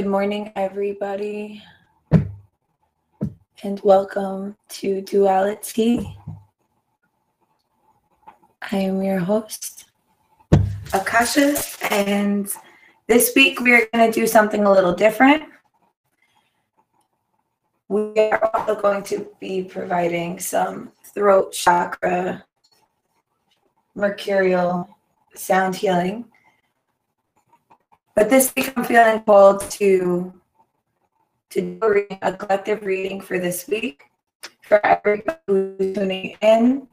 Good morning, everybody, and welcome to Duality. I am your host, Akasha, and this week we are going to do something a little different. We are also going to be providing some throat chakra, mercurial sound healing but this week I'm feeling called to to do a collective reading for this week for everybody who's tuning in,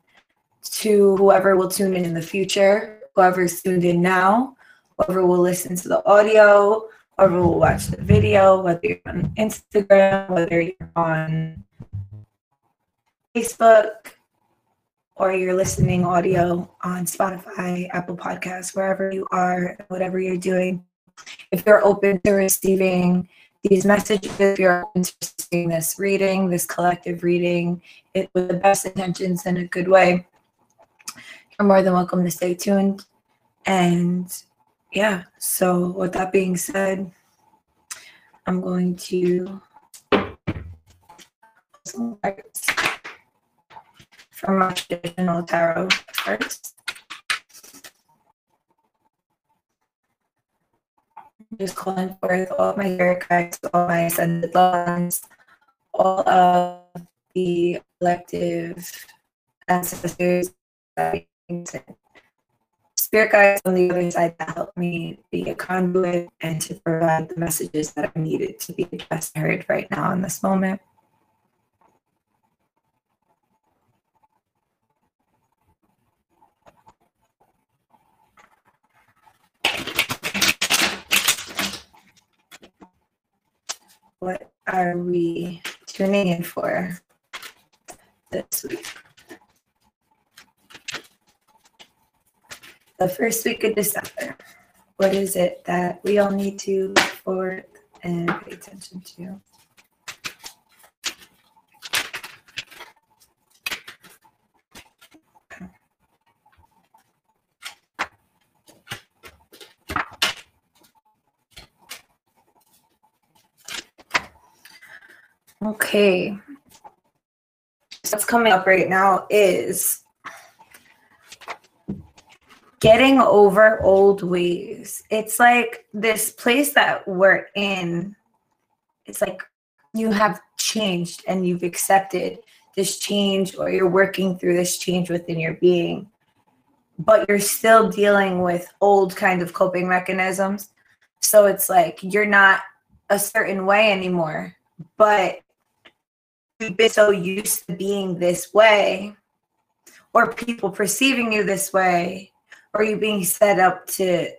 to whoever will tune in in the future, whoever's tuned in now, whoever will listen to the audio, whoever will watch the video, whether you're on Instagram, whether you're on Facebook, or you're listening audio on Spotify, Apple Podcasts, wherever you are, whatever you're doing if you're open to receiving these messages, if you're open to receiving this reading, this collective reading, it with the best intentions in a good way, you're more than welcome to stay tuned. And yeah, so with that being said, I'm going to some cards from my traditional tarot first. Just calling forth all my guides, all my ascended ones, all of the collective ancestors, spirit guides on the other side that help me be a conduit and to provide the messages that are needed to be best heard right now in this moment. what are we tuning in for this week? The first week of December. What is it that we all need to look forward and pay attention to? Okay. So what's coming up right now is getting over old ways. It's like this place that we're in. It's like you have changed and you've accepted this change or you're working through this change within your being but you're still dealing with old kind of coping mechanisms so it's like you're not a certain way anymore but you've been so used to being this way, or people perceiving you this way, or you being set up to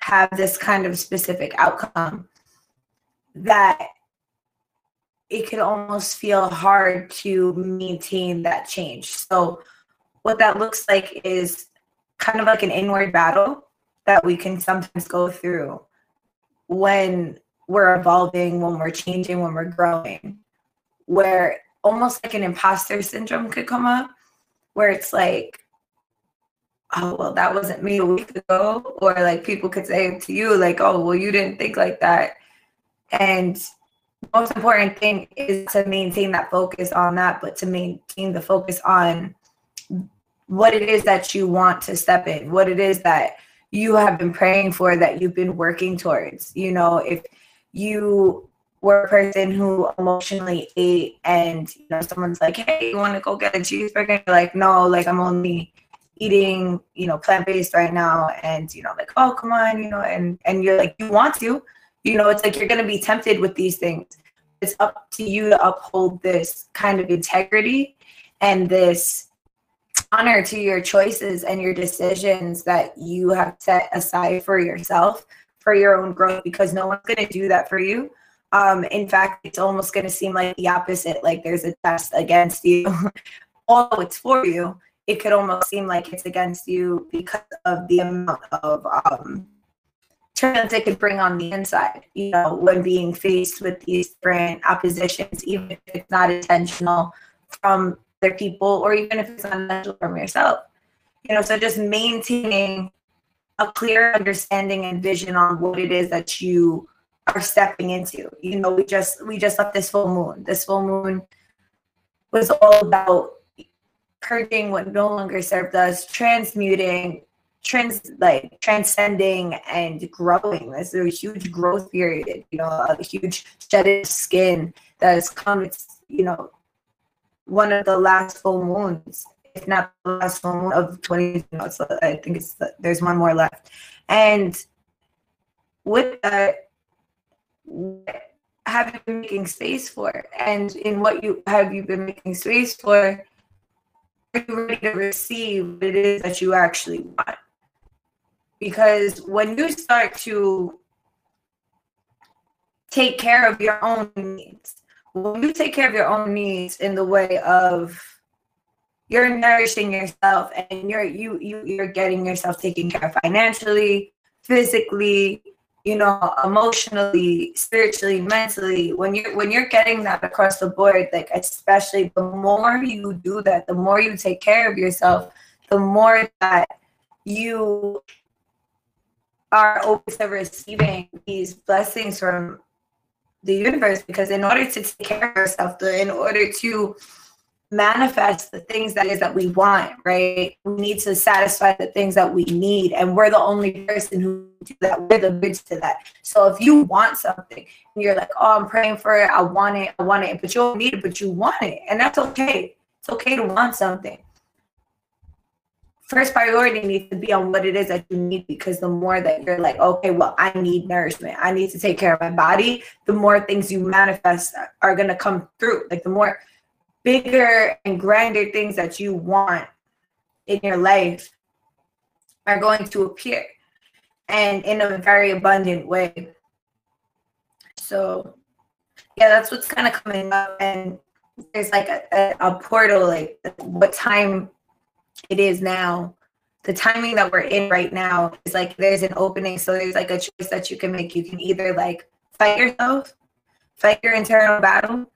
have this kind of specific outcome, that it could almost feel hard to maintain that change. So, what that looks like is kind of like an inward battle that we can sometimes go through when we're evolving, when we're changing, when we're growing, where almost like an imposter syndrome could come up where it's like oh well that wasn't me a week ago or like people could say to you like oh well you didn't think like that. And most important thing is to maintain that focus on that but to maintain the focus on what it is that you want to step in what it is that you have been praying for that you've been working towards. You know if you were a person who emotionally ate and you know someone's like hey you want to go get a cheeseburger? You're like no like i'm only eating you know plant-based right now. And you know like oh come on you know and and you're like you want to you know it's like you're to be tempted with these things. It's up to you to uphold this kind of integrity and this honor to your choices and your decisions that you have set aside for yourself for your own growth because no one's going to do that for you um, in fact, it's almost going to seem like the opposite, like there's a test against you. Although it's for you, it could almost seem like it's against you because of the amount of um, turns it could bring on the inside, you know, when being faced with these different oppositions, even if it's not intentional from other people or even if it's unintentional from yourself. You know, so just maintaining a clear understanding and vision on what it is that you are stepping into. You know, we just we just left this full moon. This full moon was all about purging what no longer served us, transmuting, trans like transcending and growing. There's a huge growth period, you know, a huge shedding skin that has come. It's you know one of the last full moons, if not the last full moon of 20. You know, so I think it's there's one more left, and with that, have you been making space for? And in what you have you been making space for? Are you ready to receive what it is that you actually want? Because when you start to take care of your own needs, when you take care of your own needs in the way of you're nourishing yourself and you're you you you're getting yourself taken care of financially, physically, you know, emotionally, spiritually, mentally, when you're when you're getting that across the board, like especially the more you do that, the more you take care of yourself, the more that you are open to receiving these blessings from the universe because in order to take care of yourself, in order to manifest the things that is that we want, right? We need to satisfy the things that we need. And we're the only person who do that. We're the bridge to that. So if you want something and you're like, oh, I'm praying for it, I want it, I want it, but you don't need it, but you want it. And that's okay. It's okay to want something. First priority needs to be on what it is that you need because the more that you're like, okay, well, I need nourishment, I need to take care of my body, the more things you manifest are going to come through. Like the more bigger and grander things that you want in your life are going to appear and in a very abundant way. So, yeah, that's what's kind of coming up. And there's like a, a, a, portal, like what time it is now. The timing that we're in right now is like there's an opening. So there's like a choice that you can make. You can either like fight yourself, fight your internal battle,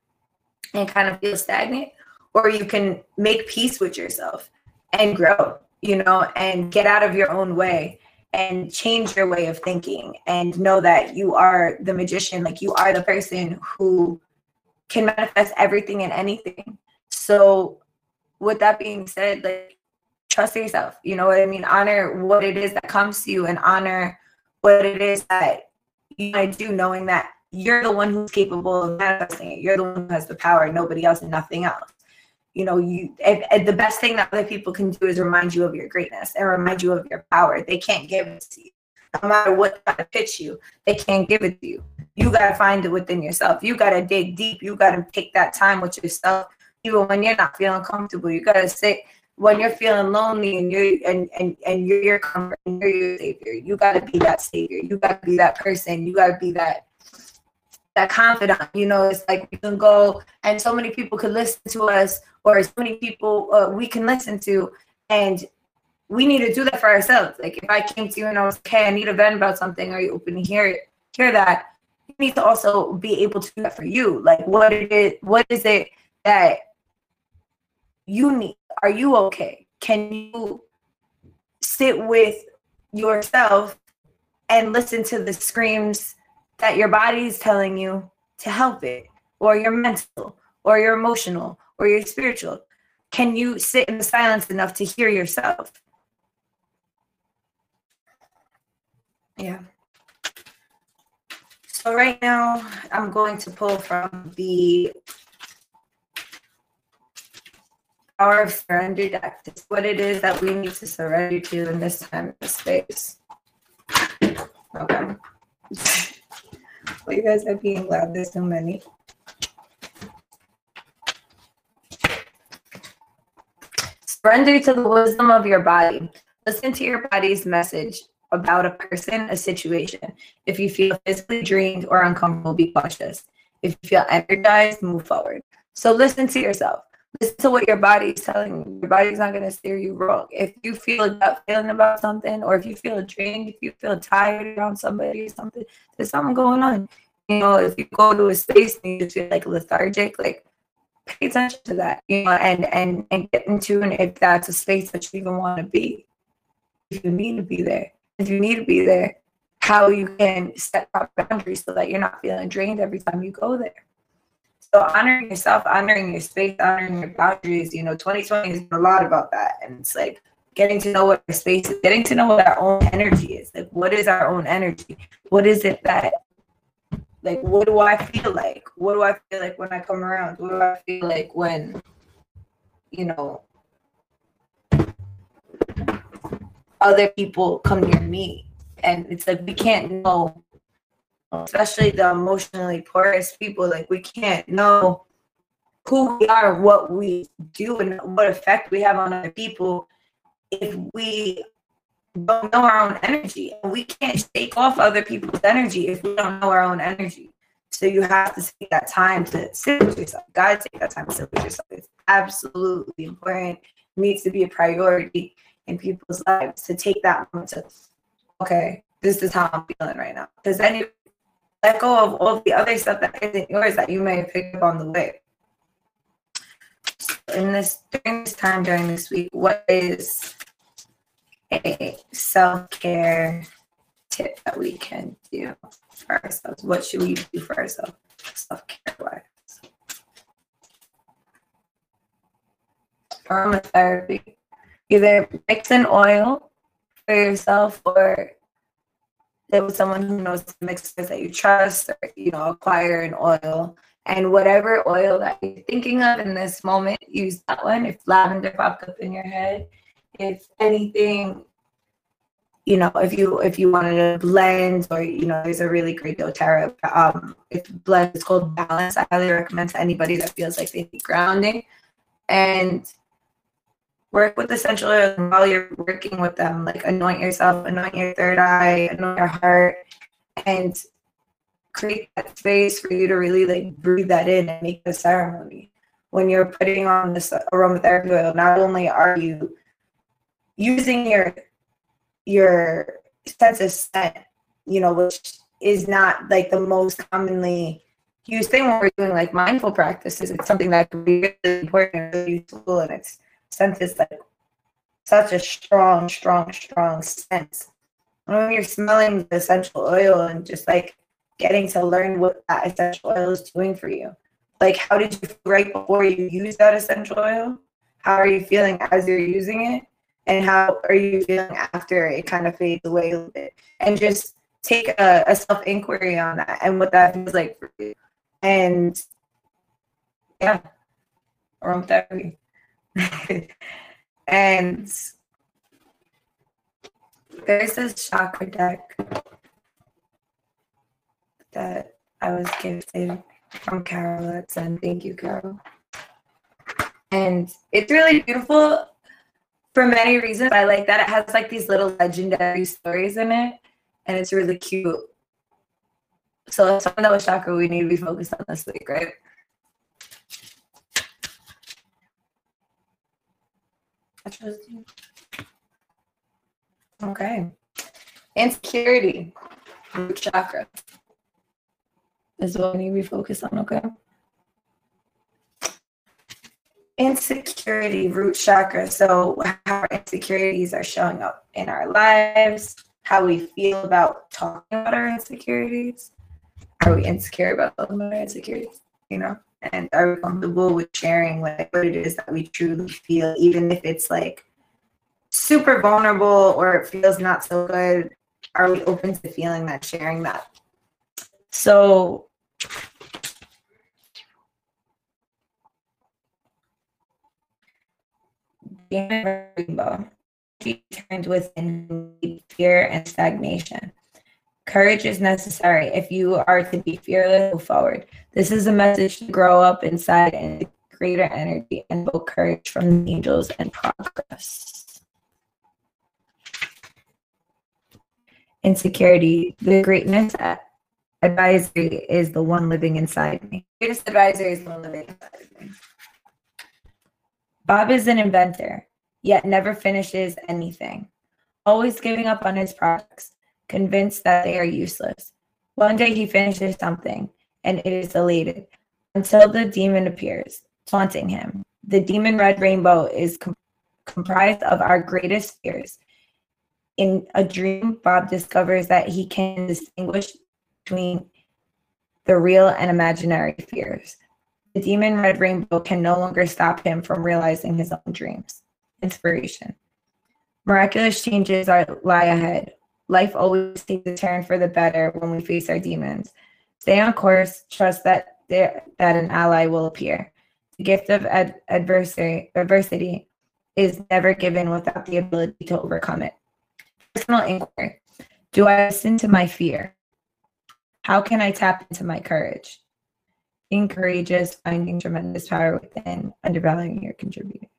and kind of feel stagnant, or you can make peace with yourself and grow, you know, and get out of your own way and change your way of thinking and know that you are the magician, like you are the person who can manifest everything and anything. So, with that being said, like trust yourself, you know what I mean? Honor what it is that comes to you and honor what it is that you might do, knowing that you're the one who's capable of manifesting it. You're the one who has the power, nobody else and nothing else. You know, you and, and the best thing that other people can do is remind you of your greatness and remind you of your power. They can't give it to you. No matter what kind of pitch you, they can't give it to you. You gotta find it within yourself. You gotta dig deep. You gotta take that time with yourself, even when you're not feeling comfortable. You gotta sit when you're feeling lonely and you're and and, and you're your comfort and you're your savior. You gotta be that savior. You gotta be that person. You gotta be that that confidant. You know, it's like we can go and so many people could listen to us, or so many people uh, we can listen to, and we need to do that for ourselves. Like if I came to you and I was, okay, I need a vent about something, are you open to hear it? Hear that? You need to also be able to do that for you. Like what it is, what is it that you need? Are you okay? Can you sit with yourself and listen to the screams that your body is telling you to help it, or your mental, or your emotional, or your spiritual? Can you sit in the silence enough to hear yourself? Yeah. So right now, I'm going to pull from the Power of Surrender deck. What it is that we need to surrender to in this time and space. Okay. Well, you guys are being loud. There's so many. Surrender to the wisdom of your body. Listen to your body's message about a person, a situation. If you feel physically drained or uncomfortable, be cautious. If you feel energized, move forward. So listen to yourself listen to what your body is telling you. Your body's not going to steer you wrong. If you feel a gut feeling about something, or if you feel drained, if you feel tired around somebody or something, there's something going on. You know, if you go to a space and you feel like lethargic, like pay attention to that, you know, and and and get in tune if that's a space that you even want to be. If you need to be there, if you need to be there, how you can set up boundaries so that you're not feeling drained every time you go there. So honoring yourself, honoring your space, honoring your boundaries, you know, 2020 is a lot about that. And it's like getting to know what our space is, getting to know what our own energy is. Like what is our own energy? What is it that like what do I feel like? What do I feel like when I come around? What do I feel like when, you know, other people come near me? And it's like we can't know, especially the emotionally poorest people, like we can't know who we are, what we do, and what effect we have on other people if we don't know our own energy. And we can't shake off other people's energy if we don't know our own energy. So you have to take that time to sit with yourself. God, take that time to sit with yourself. It's absolutely important. It needs to be a priority in people's lives to take that moment to, okay, this is how I'm feeling right now. Then you let go of all the other stuff that isn't yours that you may have picked up on the way. In this during this time during this week, what is a self-care tip that we can do for ourselves? What should we do for ourselves self-care wise? Aromatherapy. Either mix an oil for yourself or live with someone who knows the mixers that you trust or you know acquire an oil. And whatever oil that you're thinking of in this moment use that one. If lavender popped up in your head if anything you know if you if you wanted to blend or you know there's a really great doterra um if blend It's called balance i highly recommend to anybody that feels like they need grounding. And work with essential oils while you're working with them. Like anoint yourself anoint your third eye anoint your heart and create that space for you to really like breathe that in and make the ceremony. When you're putting on this aromatherapy oil not only are you using your your sense of scent you know which is not like the most commonly used thing when we're doing like mindful practices it's something that can be really important and really useful and it's sense is like such a strong strong strong sense when you're smelling the essential oil and just like getting to learn what that essential oil is doing for you. Like, how did you feel right before you use that essential oil? How are you feeling as you're using it? And how are you feeling after it kind of fades away a little bit? And just take a, a self inquiry on that and what that feels like for you. And yeah, aromatherapy. and there's this chakra deck that I was gifted from Carol and Thank you, Carol. And it's really beautiful for many reasons. I like that it has like these little legendary stories in it, and it's really cute. So someone that was chakra we need to be focused on this week, right? Okay. Insecurity, root chakra is what we need to be focused on, okay? Insecurity, root chakra. So, how insecurities are showing up in our lives, how we feel about talking about our insecurities. Are we insecure about talking about our insecurities? You know? And are we comfortable with sharing like what it is that we truly feel, even if it's like super vulnerable or it feels not so good? Are we open to feeling that, sharing that? So rainbow. She turned within fear and stagnation. Courage is necessary if you are to be fearless, move forward. This is a message to grow up inside and greater energy and both courage from the angels and progress. Insecurity, the greatness advisory is the one living inside me. Greatest advisory is the one living inside me. Bob is an inventor, yet never finishes anything, always giving up on his projects, convinced that they are useless. One day he finishes something, and it is elated until the demon appears, taunting him. The demon red rainbow is com- comprised of our greatest fears. In a dream, Bob discovers that he can distinguish between the real and imaginary fears. The demon red rainbow can no longer stop him from realizing his own dreams. Inspiration. Miraculous changes are, lie ahead. Life always takes a turn for the better when we face our demons. Stay on course, trust that there, that an ally will appear. The gift of ad- adversary, adversity is never given without the ability to overcome it. Personal inquiry. Do I listen to my fear? How can I tap into my courage? Being courageous, finding tremendous power within, undervaluing your contributors.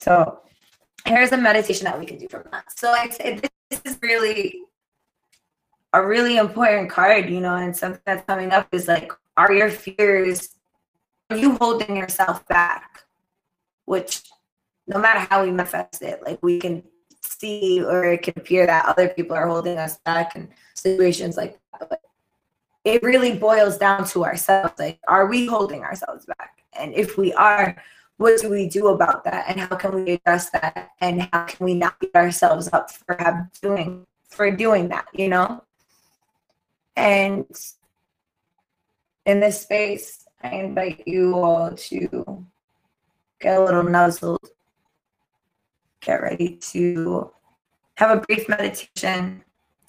So here's a meditation that we can do from that. So I this is really a really important card, you know, and something that's coming up is like, are your fears, are you holding yourself back? Which no matter how we manifest it, like we can see or it can appear that other people are holding us back in situations like that. But it really boils down to ourselves. Like, are we holding ourselves back? And if we are, what do we do about that? And how can we address that? And how can we not beat ourselves up for have doing for doing that, you know? And in this space, I invite you all to get a little nuzzled get ready to have a brief meditation.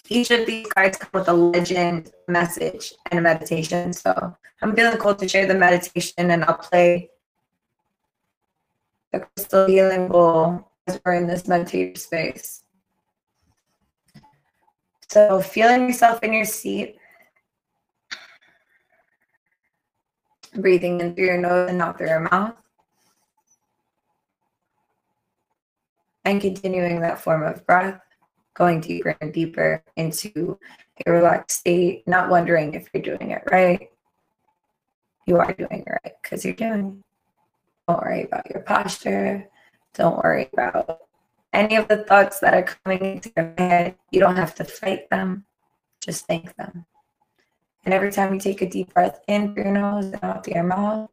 Each of these cards come with a legend, message, and a meditation. So I'm feeling called to share the meditation and I'll play crystal healing bowl as we're in this meditative space. So feeling yourself in your seat, breathing in through your nose and out through your mouth. and continuing that form of breath, going deeper and deeper into a relaxed state, not wondering if you're doing it right. You are doing it right because you're doing it. Don't worry about your posture. Don't worry about any of the thoughts that are coming into your head. You don't have to fight them, just think them. And every time you take a deep breath in through your nose and out through your mouth,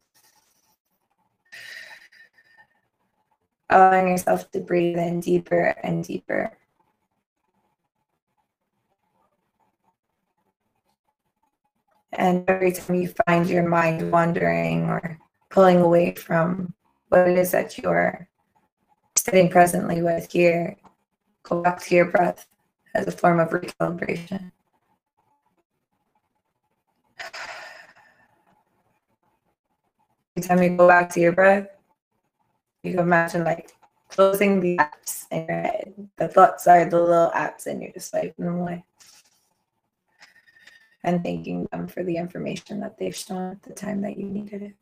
allowing yourself to breathe in deeper and deeper. And every time you find your mind wandering or pulling away from what it is that you're sitting presently with here, go back to your breath as a form of recalibration. Every time you go back to your breath, you can imagine like closing the apps in your head. The thoughts are the little apps and you're just swiping them away. And thanking them for the information that they've shown at the time that you needed it.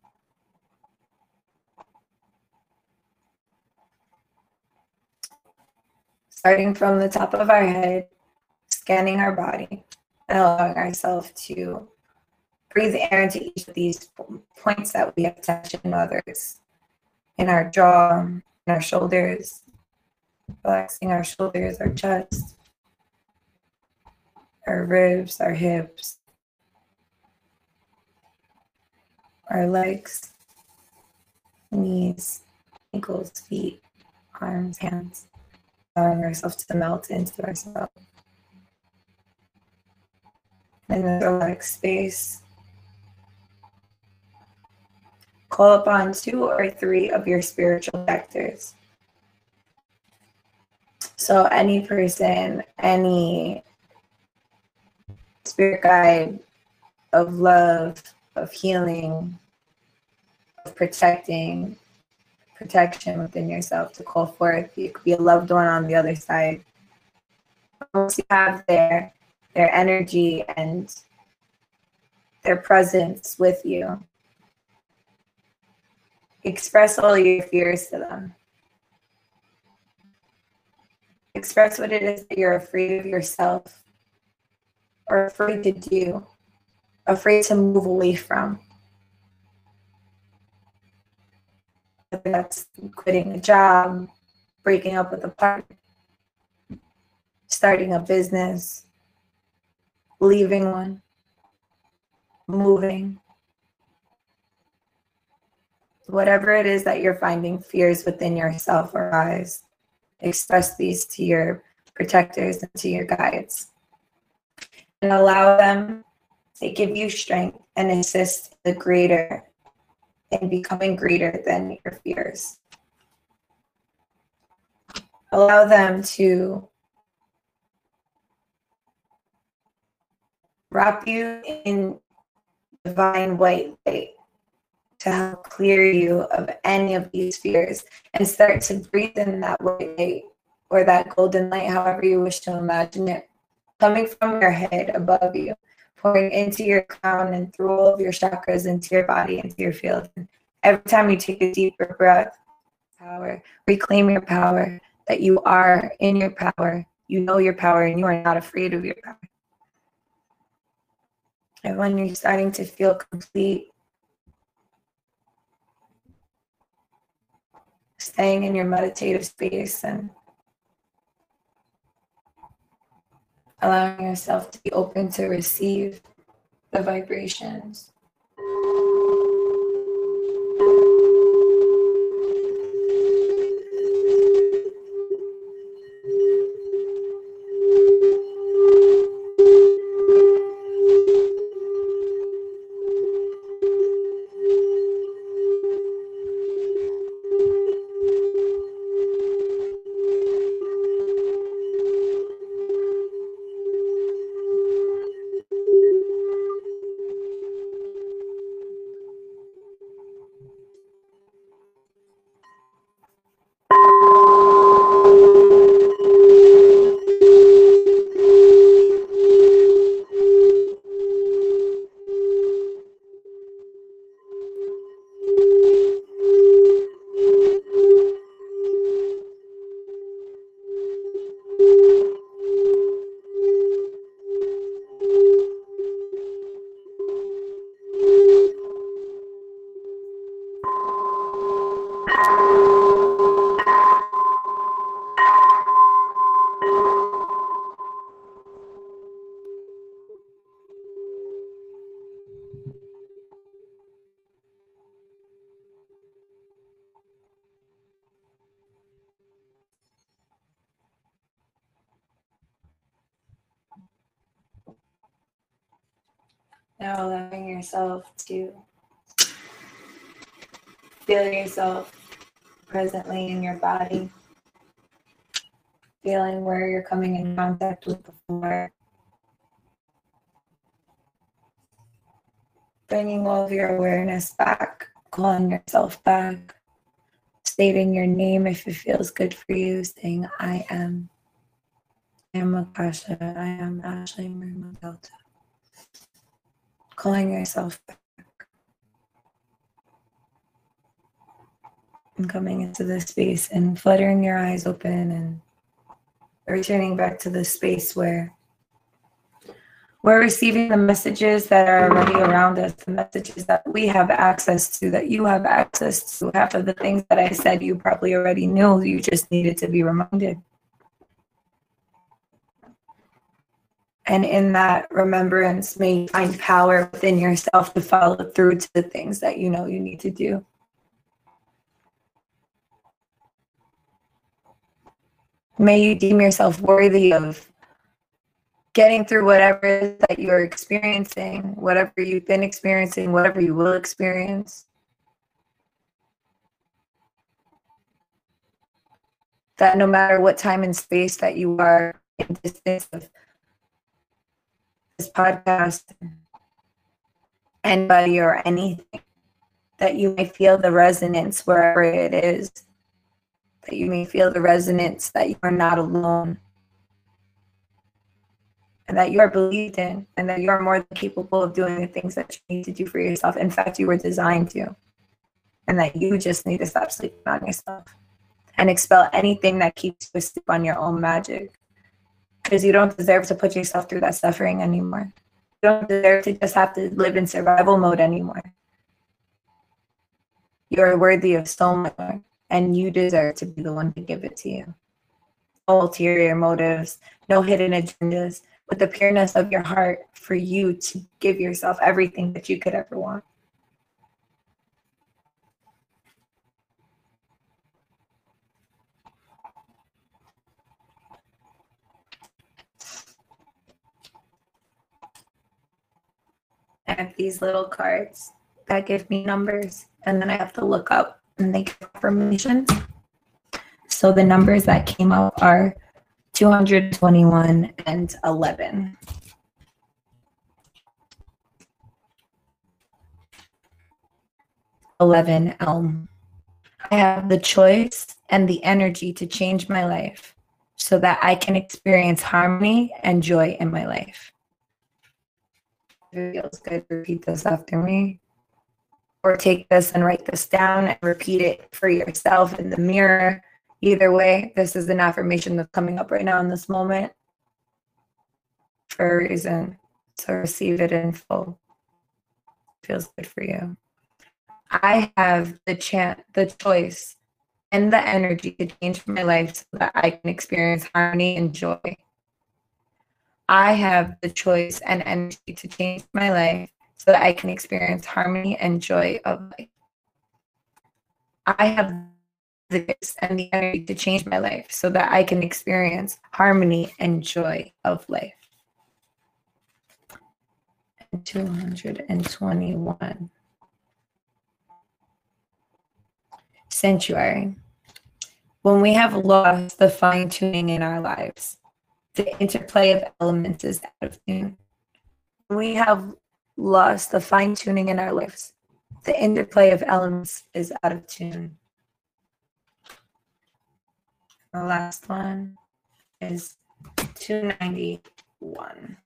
Starting from the top of our head, scanning our body, and allowing ourselves to breathe air into each of these points that we have tension in others in our jaw, in our shoulders, relaxing our shoulders, our chest, our ribs, our hips, our legs, knees, ankles, feet, arms, hands, allowing ourselves to melt into ourselves. And then relax space Call upon two or three of your spiritual vectors. So, any person, any spirit guide of love, of healing, of protecting, protection within yourself to call forth. You could be a loved one on the other side. Once you have their their energy and their presence with you, Express all your fears to them. Express what it is that you're afraid of yourself or afraid to do, afraid to move away from. Whether that's quitting a job, breaking up with a partner, starting a business, leaving one, moving, whatever it is that you're finding fears within yourself eyes, express these to your protectors and to your guides. And allow them to give you strength and assist the greater in becoming greater than your fears. Allow them to wrap you in divine white light to help clear you of any of these fears and start to breathe in that white light or that golden light, however you wish to imagine it, coming from your head above you, pouring into your crown and through all of your chakras into your body, into your field. And every time you take a deeper breath, power, reclaim your power, that you are in your power, you know your power, and you are not afraid of your power. And when you're starting to feel complete, staying in your meditative space and allowing yourself to be open to receive the vibrations. Now allowing yourself to feel yourself presently in your body, feeling where you're coming in contact with the floor. Bringing all of your awareness back, calling yourself back, stating your name if it feels good for you, saying, I am. I am Akasha. I am Ashley Marima Delta calling yourself back and coming into this space and fluttering your eyes open and returning back to the space where we're receiving the messages that are already around us, the messages that we have access to, that you have access to. Half of the things that I said you probably already knew, you just needed to be reminded. And in that remembrance, may you find power within yourself to follow through to the things that you know you need to do. May you deem yourself worthy of getting through whatever that you're experiencing, whatever you've been experiencing, whatever you will experience. That no matter what time and space that you are in distance of this podcast, anybody or anything, that you may feel the resonance wherever it is, that you may feel the resonance that you are not alone, and that you are believed in, and that you are more than capable of doing the things that you need to do for yourself. In fact, you were designed to, and that you just need to stop sleeping on yourself and expel anything that keeps you asleep on your own magic because you don't deserve to put yourself through that suffering anymore. You don't deserve to just have to live in survival mode anymore. You're worthy of so much more, and you deserve to be the one to give it to you. No ulterior motives, no hidden agendas, with the pureness of your heart for you to give yourself everything that you could ever want. Have these little cards that give me numbers, and then I have to look up and make affirmations. So the numbers that came up are 221 and 11. Eleven Elm. I have the choice and the energy to change my life so that I can experience harmony and joy in my life. Feels good, repeat this after me. Or take this and write this down and repeat it for yourself in the mirror. Either way, this is an affirmation that's coming up right now in this moment for a reason. So receive it in full. Feels good for you. I have the chance, the choice and the energy to change my life so that I can experience harmony and joy. I have the choice and energy to change my life so that I can experience harmony and joy of life. I have the gifts and the energy to change my life so that I can experience harmony and joy of life. 221 sanctuary. When we have lost the fine tuning in our lives, the interplay of elements is out of tune. We have lost the fine tuning in our lives, the interplay of elements is out of tune. The last one is 291.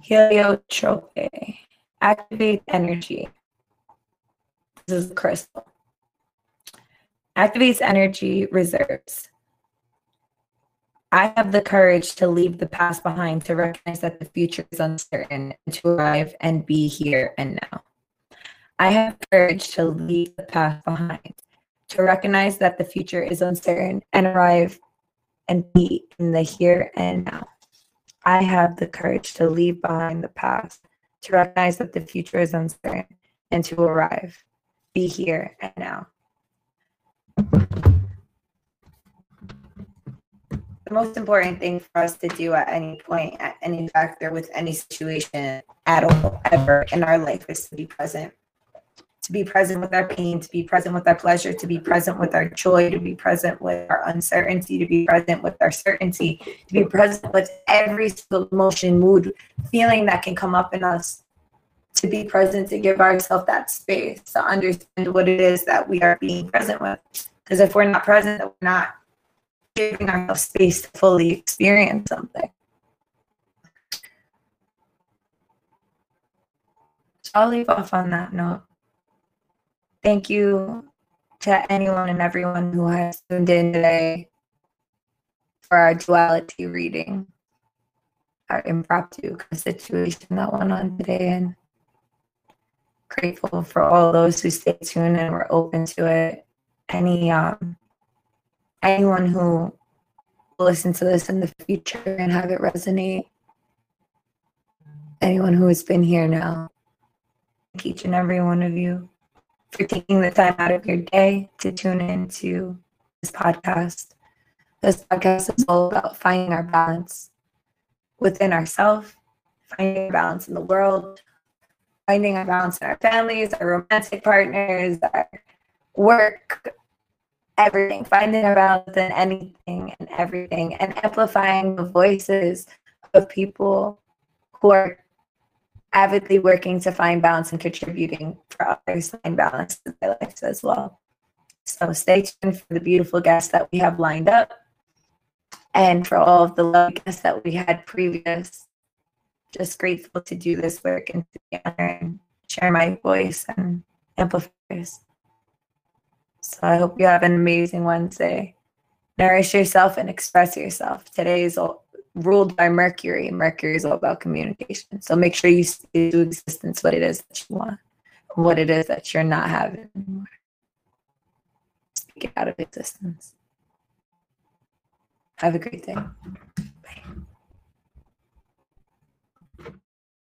Heliotrope. Activate energy. This is the crystal. Activates energy reserves. I have the courage to leave the past behind to recognize that the future is uncertain and to arrive and be here and now. I have courage to leave the past behind to recognize that the future is uncertain and arrive and be in the here and now. I have the courage to leave behind the past, to recognize that the future is uncertain, and to arrive, be here and now. The most important thing for us to do at any point, at any factor, with any situation at all, ever in our life is to be present to be present with our pain, to be present with our pleasure, to be present with our joy, to be present with our uncertainty, to be present with our certainty, to be present with every emotion, mood, feeling that can come up in us, to be present, to give ourselves that space to understand what it is that we are being present with. Because if we're not present, we're not giving ourselves space to fully experience something. So I'll leave off on that note. Thank you to anyone and everyone who has tuned in today for our duality reading, our impromptu situation that went on today. And grateful for all those who stay tuned and were open to it. Any um anyone who will listen to this in the future and have it resonate. Anyone who has been here now. Thank Each and every one of you for taking the time out of your day to tune in to this podcast. This podcast is all about finding our balance within ourselves, finding balance in the world, finding our balance in our families, our romantic partners, our work, everything, finding our balance in anything and everything, and amplifying the voices of people who are avidly working to find balance and contributing for others to find balance in their lives as well. So stay tuned for the beautiful guests that we have lined up and for all of the lovely guests that we had previous. Just grateful to do this work and together and share my voice and amplify this. So I hope you have an amazing Wednesday. Nourish yourself and express yourself. Today is all ruled by Mercury. Mercury is all about communication. So make sure you see to existence what it is that you want, what it is that you're not having anymore. It out of existence. Have a great day.